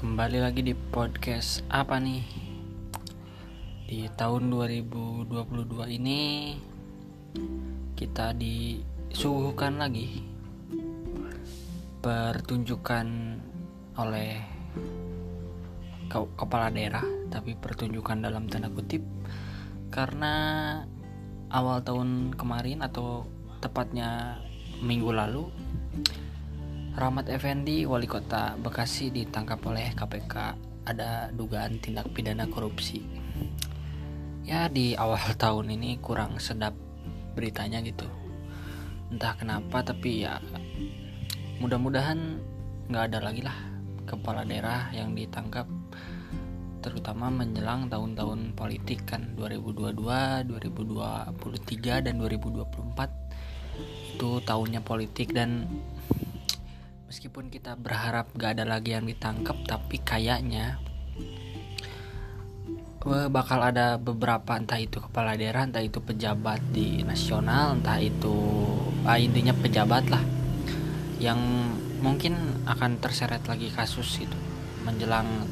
Kembali lagi di podcast apa nih? Di tahun 2022 ini kita disuguhkan lagi pertunjukan oleh kepala daerah, tapi pertunjukan dalam tanda kutip karena awal tahun kemarin atau tepatnya minggu lalu Rahmat Effendi, wali kota Bekasi ditangkap oleh KPK ada dugaan tindak pidana korupsi. Ya di awal tahun ini kurang sedap beritanya gitu. Entah kenapa tapi ya mudah-mudahan nggak ada lagi lah kepala daerah yang ditangkap terutama menjelang tahun-tahun politik kan 2022, 2023 dan 2024 itu tahunnya politik dan meskipun kita berharap gak ada lagi yang ditangkap tapi kayaknya bakal ada beberapa entah itu kepala daerah entah itu pejabat di nasional entah itu ah, intinya pejabat lah yang mungkin akan terseret lagi kasus itu menjelang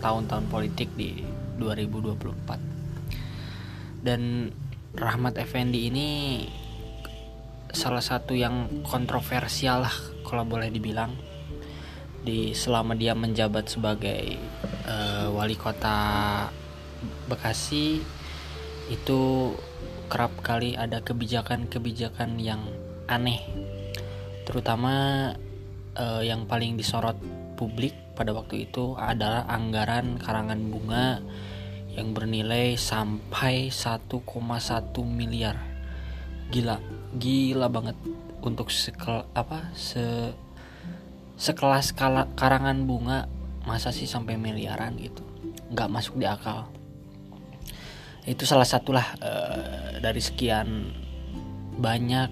tahun-tahun politik di 2024 dan Rahmat Effendi ini salah satu yang kontroversial lah kalau boleh dibilang. Di selama dia menjabat sebagai uh, wali kota Bekasi itu kerap kali ada kebijakan-kebijakan yang aneh. Terutama uh, yang paling disorot publik pada waktu itu adalah anggaran karangan bunga yang bernilai sampai 1,1 miliar. Gila gila banget untuk sekel apa se sekelas kala, karangan bunga masa sih sampai miliaran gitu. Nggak masuk di akal. Itu salah satulah uh, dari sekian banyak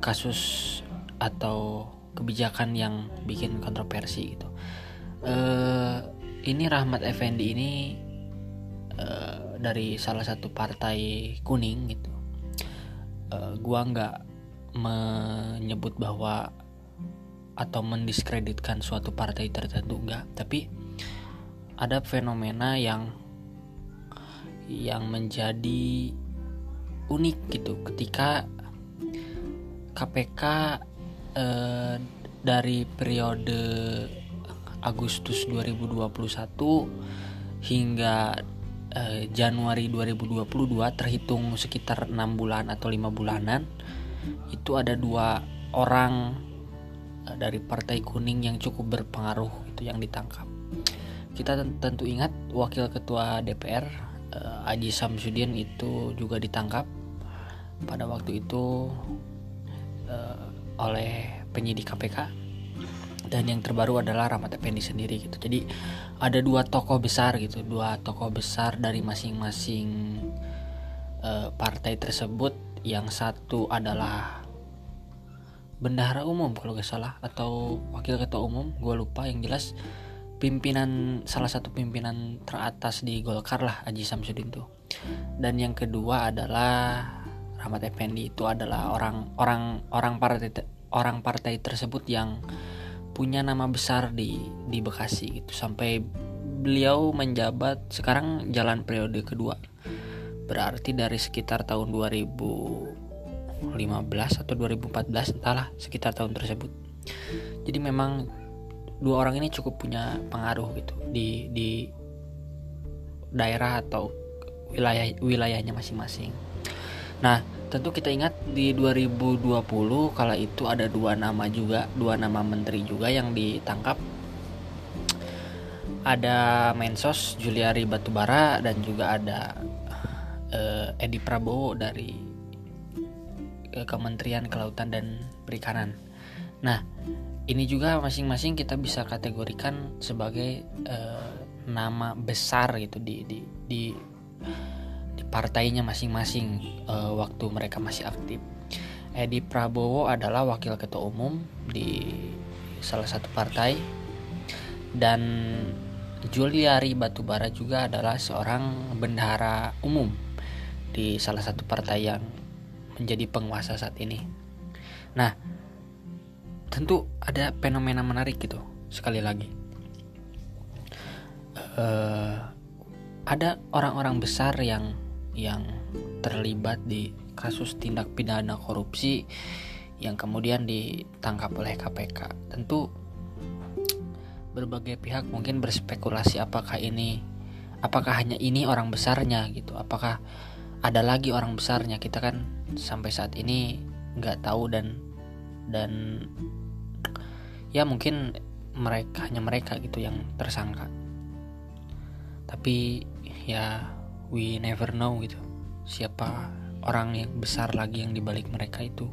kasus atau kebijakan yang bikin kontroversi gitu. Uh, ini Rahmat Effendi ini uh, dari salah satu partai kuning gitu uh, gua nggak menyebut bahwa atau mendiskreditkan suatu partai tertentu enggak tapi ada fenomena yang yang menjadi unik gitu. Ketika KPK eh, dari periode Agustus 2021 hingga eh, Januari 2022 terhitung sekitar enam bulan atau lima bulanan itu ada dua orang eh, dari partai kuning yang cukup berpengaruh itu yang ditangkap. Kita tentu ingat wakil ketua DPR uh, Aji Samsudin itu juga ditangkap pada waktu itu oleh penyidik KPK dan yang terbaru adalah Rahmat Effendi sendiri gitu. Jadi ada dua tokoh besar gitu, dua tokoh besar dari masing-masing uh, partai tersebut. Yang satu adalah bendahara umum kalau gak salah atau wakil ketua umum gue lupa. Yang jelas pimpinan salah satu pimpinan teratas di Golkar lah Aji Samsudin tuh. Dan yang kedua adalah Rahmat Effendi. Itu adalah orang orang orang partai orang partai tersebut yang punya nama besar di di Bekasi gitu. Sampai beliau menjabat sekarang jalan periode kedua. Berarti dari sekitar tahun 2015 atau 2014 entahlah sekitar tahun tersebut. Jadi memang dua orang ini cukup punya pengaruh gitu di di daerah atau wilayah wilayahnya masing-masing. Nah tentu kita ingat di 2020 kala itu ada dua nama juga dua nama menteri juga yang ditangkap ada Mensos Juliari Batubara dan juga ada uh, Edi Prabowo dari uh, Kementerian Kelautan dan Perikanan. Nah, ini juga masing-masing kita bisa kategorikan sebagai uh, nama besar gitu di di di, di partainya masing-masing uh, waktu mereka masih aktif. Edi Prabowo adalah wakil ketua umum di salah satu partai dan Juliari Batubara juga adalah seorang bendahara umum di salah satu partai yang menjadi penguasa saat ini. Nah, tentu ada fenomena menarik gitu. Sekali lagi, uh, ada orang-orang besar yang yang terlibat di kasus tindak pidana korupsi yang kemudian ditangkap oleh KPK. Tentu berbagai pihak mungkin berspekulasi apakah ini apakah hanya ini orang besarnya gitu. Apakah ada lagi orang besarnya? Kita kan sampai saat ini nggak tahu dan dan ya mungkin mereka hanya mereka gitu yang tersangka. Tapi ya we never know gitu. Siapa orang yang besar lagi yang dibalik mereka itu